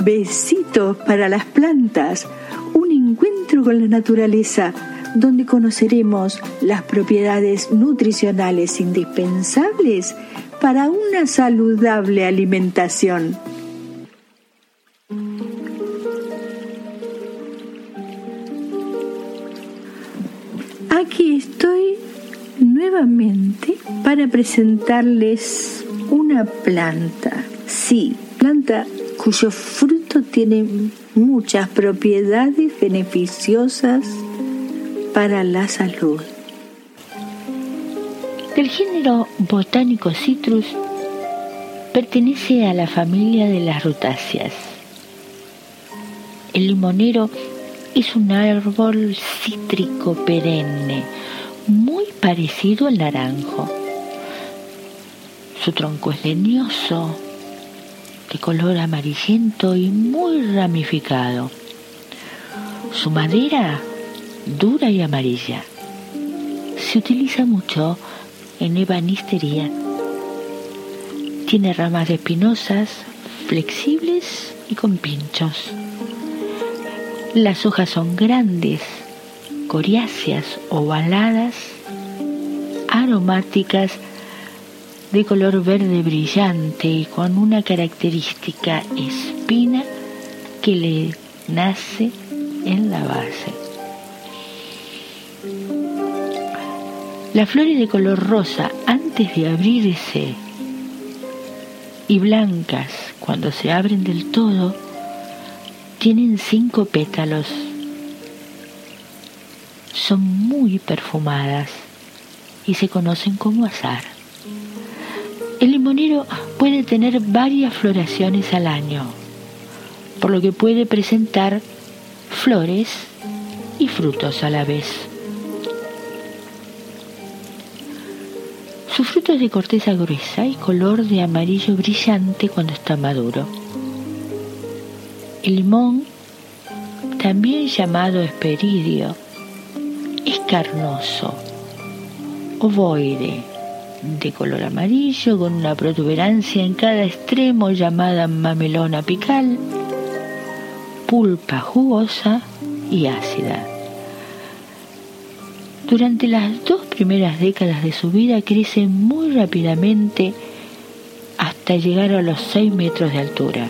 Besitos para las plantas, un encuentro con la naturaleza donde conoceremos las propiedades nutricionales indispensables para una saludable alimentación. Aquí estoy nuevamente para presentarles una planta. Sí, planta cuyo fruto tiene muchas propiedades beneficiosas para la salud. Del género botánico Citrus pertenece a la familia de las rutáceas. El limonero es un árbol cítrico perenne, muy parecido al naranjo. Su tronco es leñoso, de color amarillento y muy ramificado. Su madera dura y amarilla. Se utiliza mucho en ebanistería. Tiene ramas espinosas, flexibles y con pinchos. Las hojas son grandes, coriáceas, ovaladas, aromáticas, de color verde brillante y con una característica espina que le nace en la base. Las flores de color rosa antes de abrirse y blancas cuando se abren del todo tienen cinco pétalos. Son muy perfumadas y se conocen como azar. El limonero puede tener varias floraciones al año, por lo que puede presentar flores y frutos a la vez. Su fruto es de corteza gruesa y color de amarillo brillante cuando está maduro. El limón, también llamado esperidio, es carnoso, ovoide, de color amarillo con una protuberancia en cada extremo llamada mamelón apical, pulpa jugosa y ácida. Durante las dos primeras décadas de su vida crece muy rápidamente hasta llegar a los 6 metros de altura.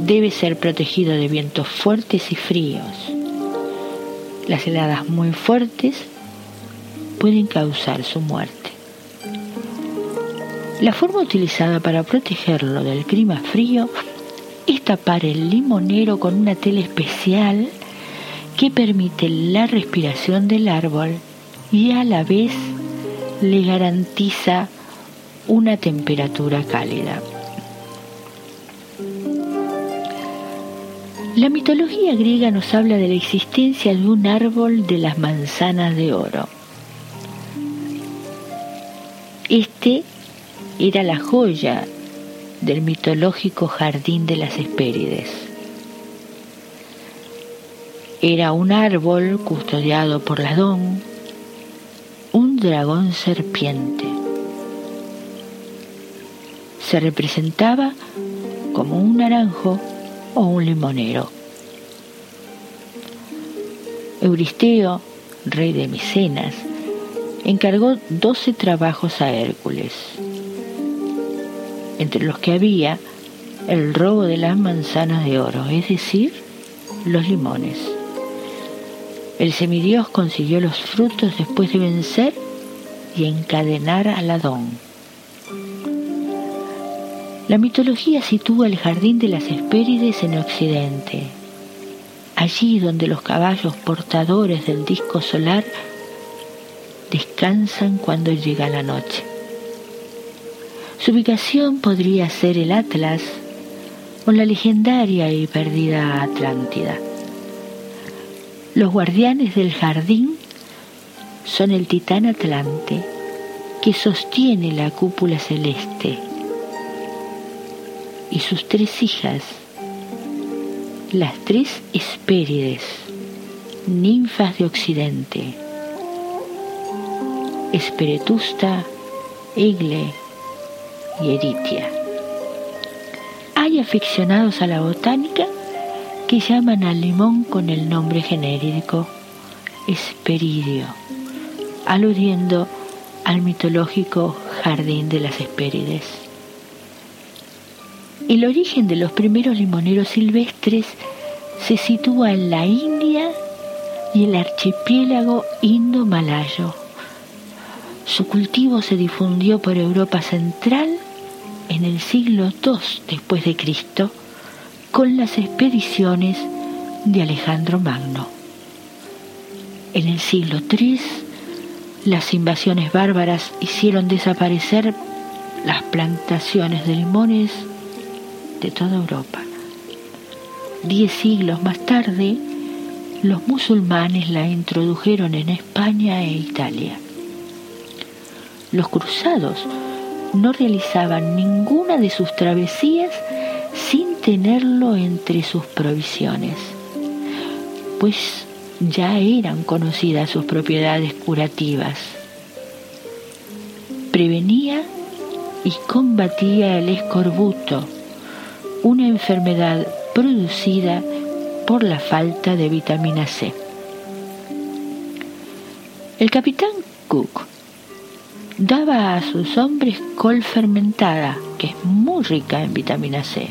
Debe ser protegido de vientos fuertes y fríos. Las heladas muy fuertes pueden causar su muerte. La forma utilizada para protegerlo del clima frío es tapar el limonero con una tela especial que permite la respiración del árbol y a la vez le garantiza una temperatura cálida. La mitología griega nos habla de la existencia de un árbol de las manzanas de oro. Este era la joya del mitológico jardín de las Hespérides. Era un árbol custodiado por Ladón, un dragón serpiente. Se representaba como un naranjo o un limonero. Euristeo, rey de Micenas, encargó doce trabajos a Hércules, entre los que había el robo de las manzanas de oro, es decir, los limones. El semidios consiguió los frutos después de vencer y encadenar al Adón. La mitología sitúa el jardín de las Hespérides en Occidente, allí donde los caballos portadores del disco solar descansan cuando llega la noche. Su ubicación podría ser el Atlas o la legendaria y perdida Atlántida. Los guardianes del jardín son el titán Atlante, que sostiene la cúpula celeste, y sus tres hijas, las tres Hespérides, ninfas de Occidente, Esperetusta, Egle y Eritia. hay aficionados a la botánica que llaman al limón con el nombre genérico Esperidio, aludiendo al mitológico jardín de las Hespérides. El origen de los primeros limoneros silvestres se sitúa en la India y el archipiélago indo-malayo. Su cultivo se difundió por Europa central en el siglo II después de Cristo con las expediciones de Alejandro Magno. En el siglo III, las invasiones bárbaras hicieron desaparecer las plantaciones de limones de toda Europa. Diez siglos más tarde, los musulmanes la introdujeron en España e Italia. Los cruzados no realizaban ninguna de sus travesías sin tenerlo entre sus provisiones, pues ya eran conocidas sus propiedades curativas. Prevenía y combatía el escorbuto, una enfermedad producida por la falta de vitamina C. El capitán Cook daba a sus hombres col fermentada, que es muy rica en vitamina C,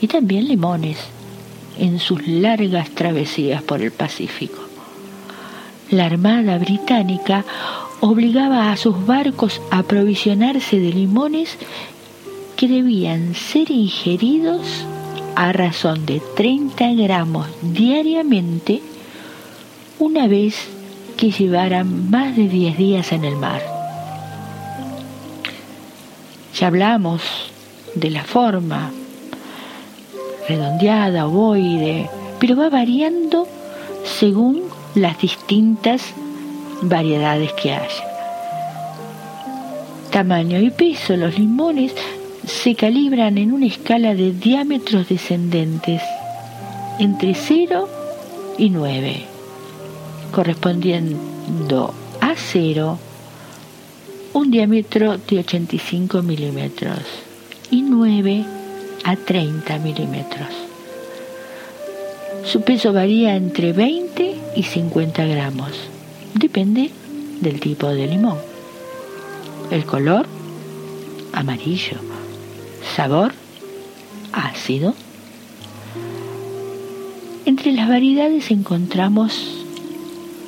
y también limones en sus largas travesías por el Pacífico. La Armada Británica obligaba a sus barcos a aprovisionarse de limones que debían ser ingeridos a razón de 30 gramos diariamente una vez que llevaran más de 10 días en el mar. Ya hablamos de la forma, redondeada, ovoide, pero va variando según las distintas variedades que haya. Tamaño y peso, los limones se calibran en una escala de diámetros descendentes entre 0 y 9, correspondiendo a 0 un diámetro de 85 milímetros y 9 a 30 milímetros. Su peso varía entre 20 y 50 gramos. Depende del tipo de limón. El color, amarillo. Sabor, ácido. Entre las variedades encontramos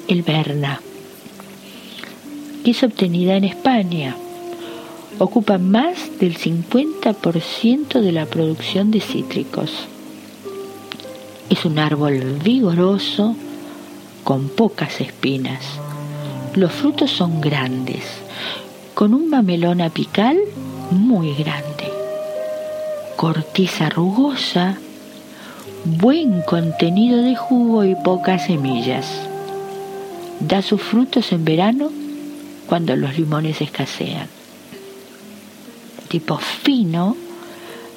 el Berna, que es obtenida en España ocupa más del 50% de la producción de cítricos. Es un árbol vigoroso con pocas espinas. Los frutos son grandes, con un mamelón apical muy grande. Corteza rugosa, buen contenido de jugo y pocas semillas. Da sus frutos en verano cuando los limones escasean tipo fino,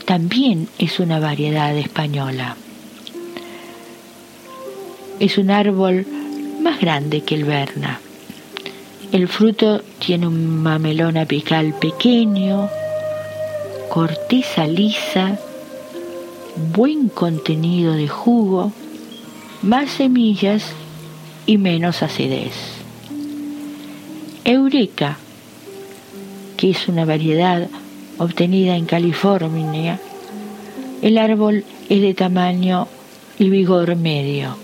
también es una variedad española. Es un árbol más grande que el Berna. El fruto tiene un mamelón apical pequeño, corteza lisa, buen contenido de jugo, más semillas y menos acidez. Eureka, que es una variedad obtenida en California, el árbol es de tamaño y vigor medio,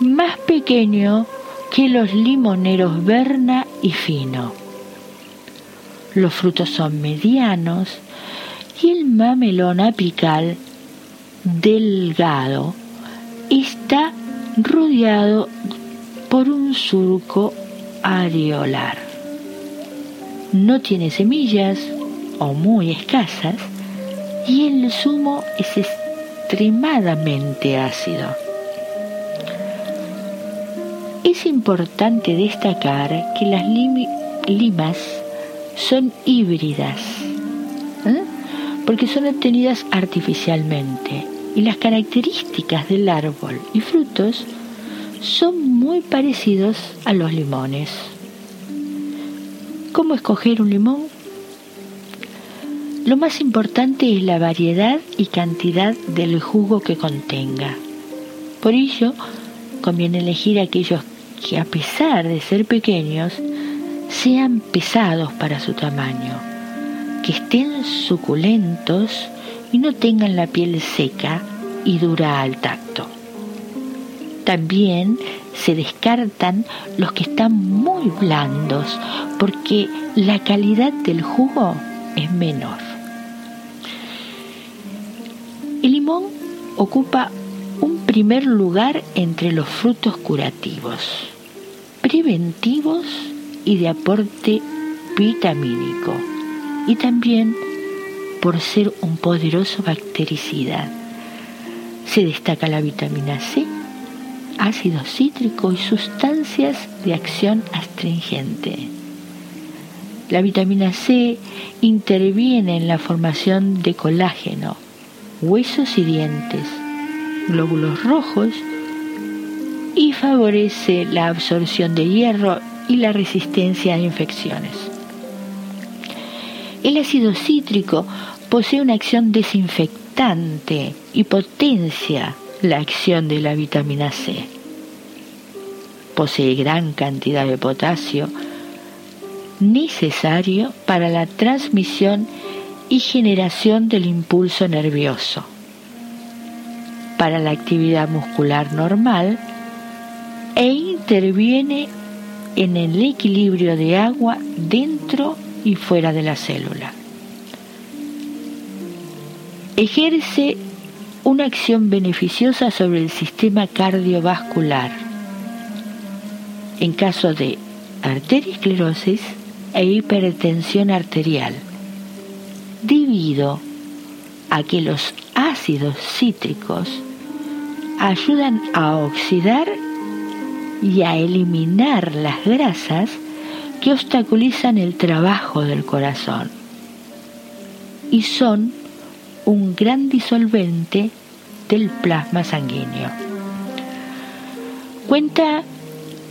más pequeño que los limoneros Berna y Fino. Los frutos son medianos y el mamelón apical delgado está rodeado por un surco areolar. No tiene semillas o muy escasas y el zumo es extremadamente ácido. Es importante destacar que las limas son híbridas, ¿eh? porque son obtenidas artificialmente y las características del árbol y frutos son muy parecidos a los limones. ¿Cómo escoger un limón? Lo más importante es la variedad y cantidad del jugo que contenga. Por ello, conviene elegir aquellos que a pesar de ser pequeños, sean pesados para su tamaño, que estén suculentos y no tengan la piel seca y dura al tacto. También se descartan los que están muy blandos porque la calidad del jugo es menor. El limón ocupa un primer lugar entre los frutos curativos, preventivos y de aporte vitamínico, y también por ser un poderoso bactericida. Se destaca la vitamina C, ácido cítrico y sustancias de acción astringente. La vitamina C interviene en la formación de colágeno, huesos y dientes, glóbulos rojos y favorece la absorción de hierro y la resistencia a infecciones. El ácido cítrico posee una acción desinfectante y potencia la acción de la vitamina C. Posee gran cantidad de potasio necesario para la transmisión y generación del impulso nervioso. Para la actividad muscular normal e interviene en el equilibrio de agua dentro y fuera de la célula. Ejerce una acción beneficiosa sobre el sistema cardiovascular. En caso de arteriosclerosis e hipertensión arterial, debido a que los ácidos cítricos ayudan a oxidar y a eliminar las grasas que obstaculizan el trabajo del corazón y son un gran disolvente del plasma sanguíneo. Cuenta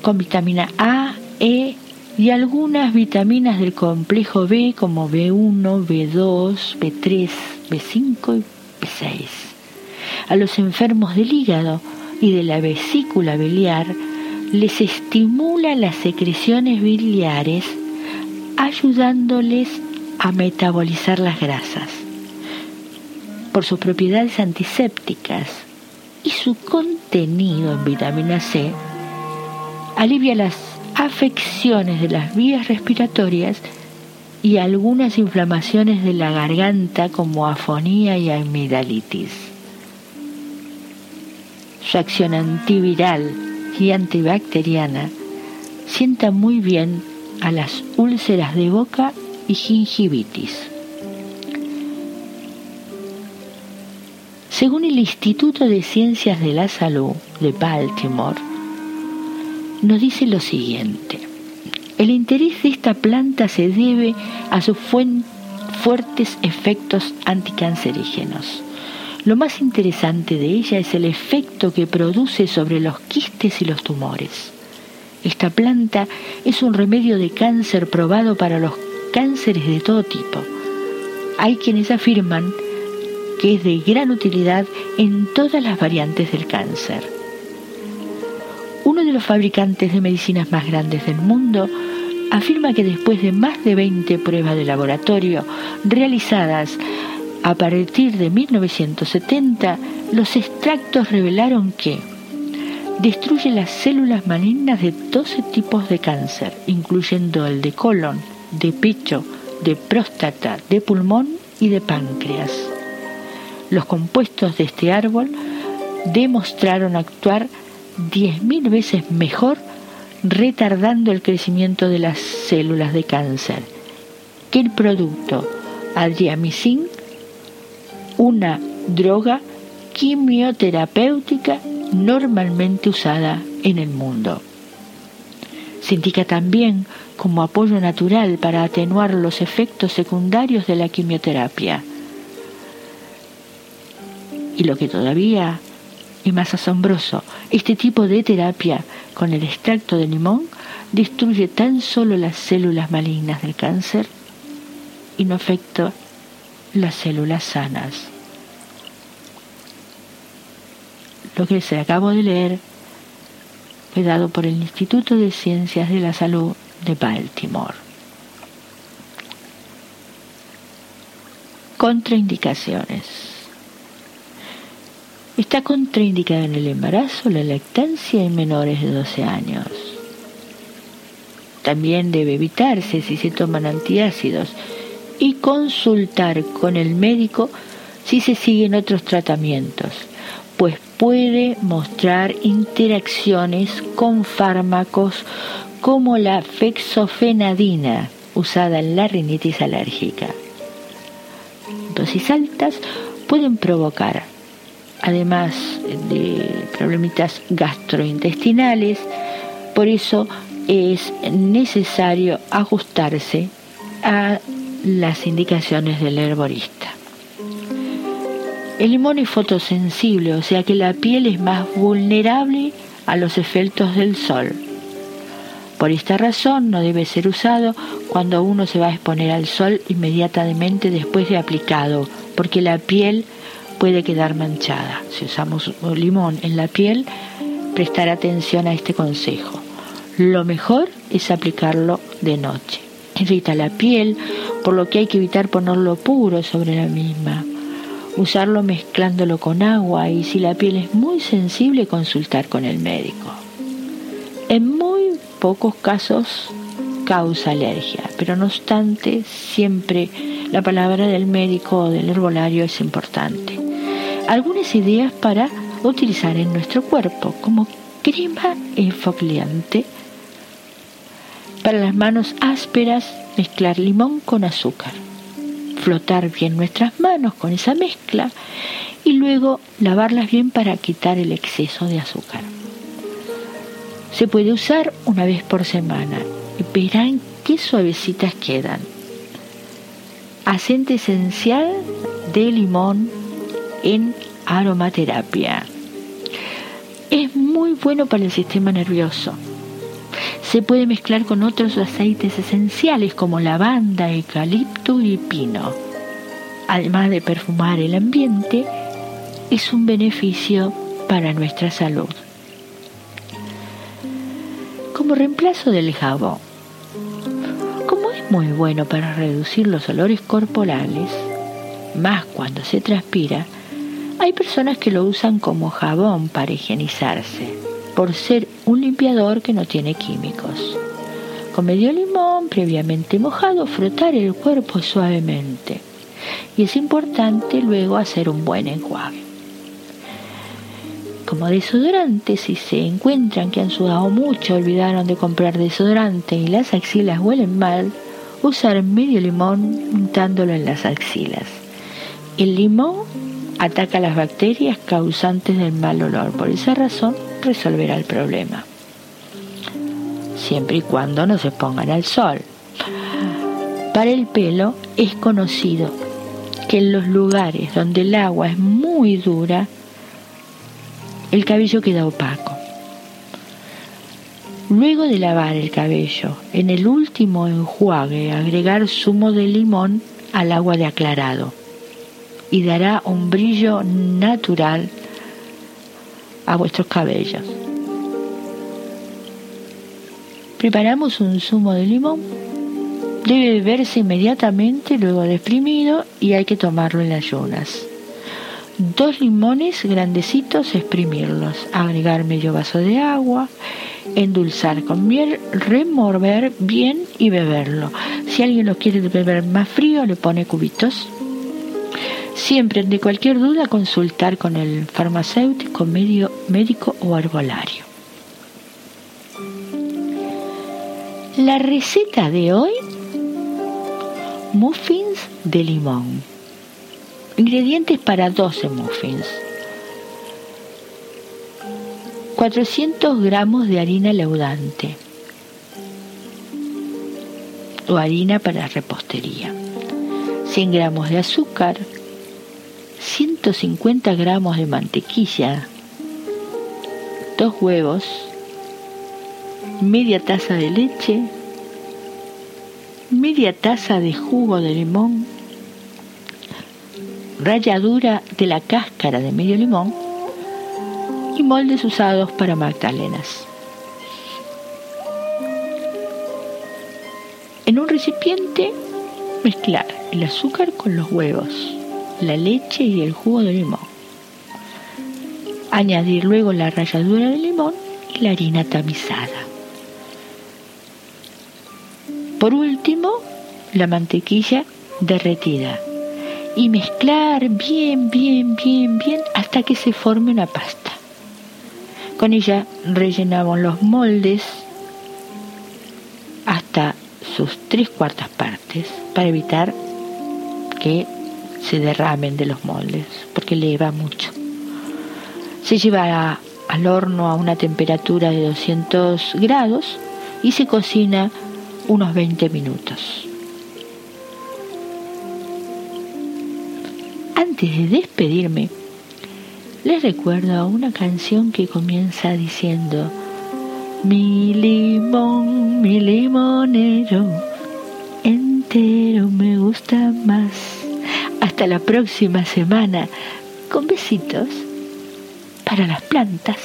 con vitamina A, E y algunas vitaminas del complejo B como B1, B2, B3, B5 y B6. A los enfermos del hígado y de la vesícula biliar les estimula las secreciones biliares ayudándoles a metabolizar las grasas. Por sus propiedades antisépticas y su contenido en vitamina C, alivia las afecciones de las vías respiratorias y algunas inflamaciones de la garganta como afonía y amigdalitis. Su acción antiviral y antibacteriana sienta muy bien a las úlceras de boca y gingivitis. Según el Instituto de Ciencias de la Salud de Baltimore, nos dice lo siguiente. El interés de esta planta se debe a sus fuertes efectos anticancerígenos. Lo más interesante de ella es el efecto que produce sobre los quistes y los tumores. Esta planta es un remedio de cáncer probado para los cánceres de todo tipo. Hay quienes afirman que es de gran utilidad en todas las variantes del cáncer. Uno de los fabricantes de medicinas más grandes del mundo afirma que después de más de 20 pruebas de laboratorio realizadas a partir de 1970, los extractos revelaron que destruye las células malignas de 12 tipos de cáncer, incluyendo el de colon, de pecho, de próstata, de pulmón y de páncreas. Los compuestos de este árbol demostraron actuar 10.000 veces mejor retardando el crecimiento de las células de cáncer que el producto adriamicin una droga quimioterapéutica normalmente usada en el mundo. Se indica también como apoyo natural para atenuar los efectos secundarios de la quimioterapia. Y lo que todavía es más asombroso, este tipo de terapia con el extracto de limón destruye tan solo las células malignas del cáncer y no afecta las células sanas. Lo que se acabo de leer fue dado por el Instituto de Ciencias de la Salud de Baltimore. Contraindicaciones. Está contraindicada en el embarazo la lactancia en menores de 12 años. También debe evitarse si se toman antiácidos y consultar con el médico si se siguen otros tratamientos, pues puede mostrar interacciones con fármacos como la fexofenadina usada en la rinitis alérgica. Dosis altas pueden provocar, además de problemitas gastrointestinales, por eso es necesario ajustarse a las indicaciones del herborista. El limón es fotosensible, o sea que la piel es más vulnerable a los efectos del sol. Por esta razón no debe ser usado cuando uno se va a exponer al sol inmediatamente después de aplicado, porque la piel puede quedar manchada. Si usamos limón en la piel, prestar atención a este consejo. Lo mejor es aplicarlo de noche. Irrita la piel, por lo que hay que evitar ponerlo puro sobre la misma usarlo mezclándolo con agua y si la piel es muy sensible consultar con el médico. En muy pocos casos causa alergia, pero no obstante siempre la palabra del médico o del herbolario es importante. Algunas ideas para utilizar en nuestro cuerpo como crema enfoliante. Para las manos ásperas, mezclar limón con azúcar flotar bien nuestras manos con esa mezcla y luego lavarlas bien para quitar el exceso de azúcar. Se puede usar una vez por semana y verán qué suavecitas quedan. Acente esencial de limón en aromaterapia. Es muy bueno para el sistema nervioso se puede mezclar con otros aceites esenciales como lavanda, eucalipto y pino. Además de perfumar el ambiente, es un beneficio para nuestra salud. Como reemplazo del jabón, como es muy bueno para reducir los olores corporales, más cuando se transpira, hay personas que lo usan como jabón para higienizarse por ser un limpiador que no tiene químicos. Con medio limón previamente mojado, frotar el cuerpo suavemente. Y es importante luego hacer un buen enjuague. Como desodorante, si se encuentran que han sudado mucho, olvidaron de comprar desodorante y las axilas huelen mal, usar medio limón untándolo en las axilas. El limón ataca las bacterias causantes del mal olor. Por esa razón, resolverá el problema. Siempre y cuando no se pongan al sol. Para el pelo es conocido que en los lugares donde el agua es muy dura, el cabello queda opaco. Luego de lavar el cabello, en el último enjuague agregar zumo de limón al agua de aclarado y dará un brillo natural a vuestros cabellos. Preparamos un zumo de limón. Debe beberse inmediatamente luego de exprimido y hay que tomarlo en ayunas. Dos limones grandecitos, exprimirlos, agregar medio vaso de agua, endulzar con miel, remover bien y beberlo. Si alguien lo quiere beber más frío, le pone cubitos. Siempre, de cualquier duda, consultar con el farmacéutico, medio, médico o arbolario. La receta de hoy, muffins de limón. Ingredientes para 12 muffins. 400 gramos de harina leudante o harina para repostería. 100 gramos de azúcar, 150 gramos de mantequilla, dos huevos, media taza de leche, media taza de jugo de limón, ralladura de la cáscara de medio limón y moldes usados para magdalenas. En un recipiente mezclar el azúcar con los huevos, la leche y el jugo de limón. Añadir luego la ralladura de limón y la harina tamizada. Por último, la mantequilla derretida y mezclar bien, bien, bien, bien hasta que se forme una pasta. Con ella rellenamos los moldes hasta sus tres cuartas partes para evitar que se derramen de los moldes, porque le va mucho. Se lleva al horno a una temperatura de 200 grados y se cocina unos 20 minutos. Antes de despedirme, les recuerdo una canción que comienza diciendo, mi limón, mi limonero, entero me gusta más. Hasta la próxima semana, con besitos para las plantas.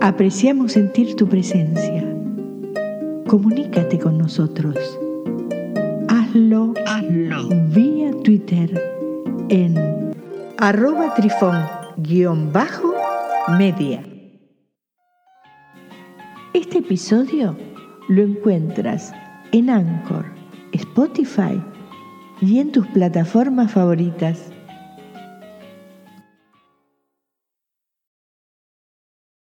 Apreciamos sentir tu presencia. Comunícate con nosotros hazlo, vía Twitter en arroba trifón-media. Este episodio lo encuentras en Anchor, Spotify y en tus plataformas favoritas.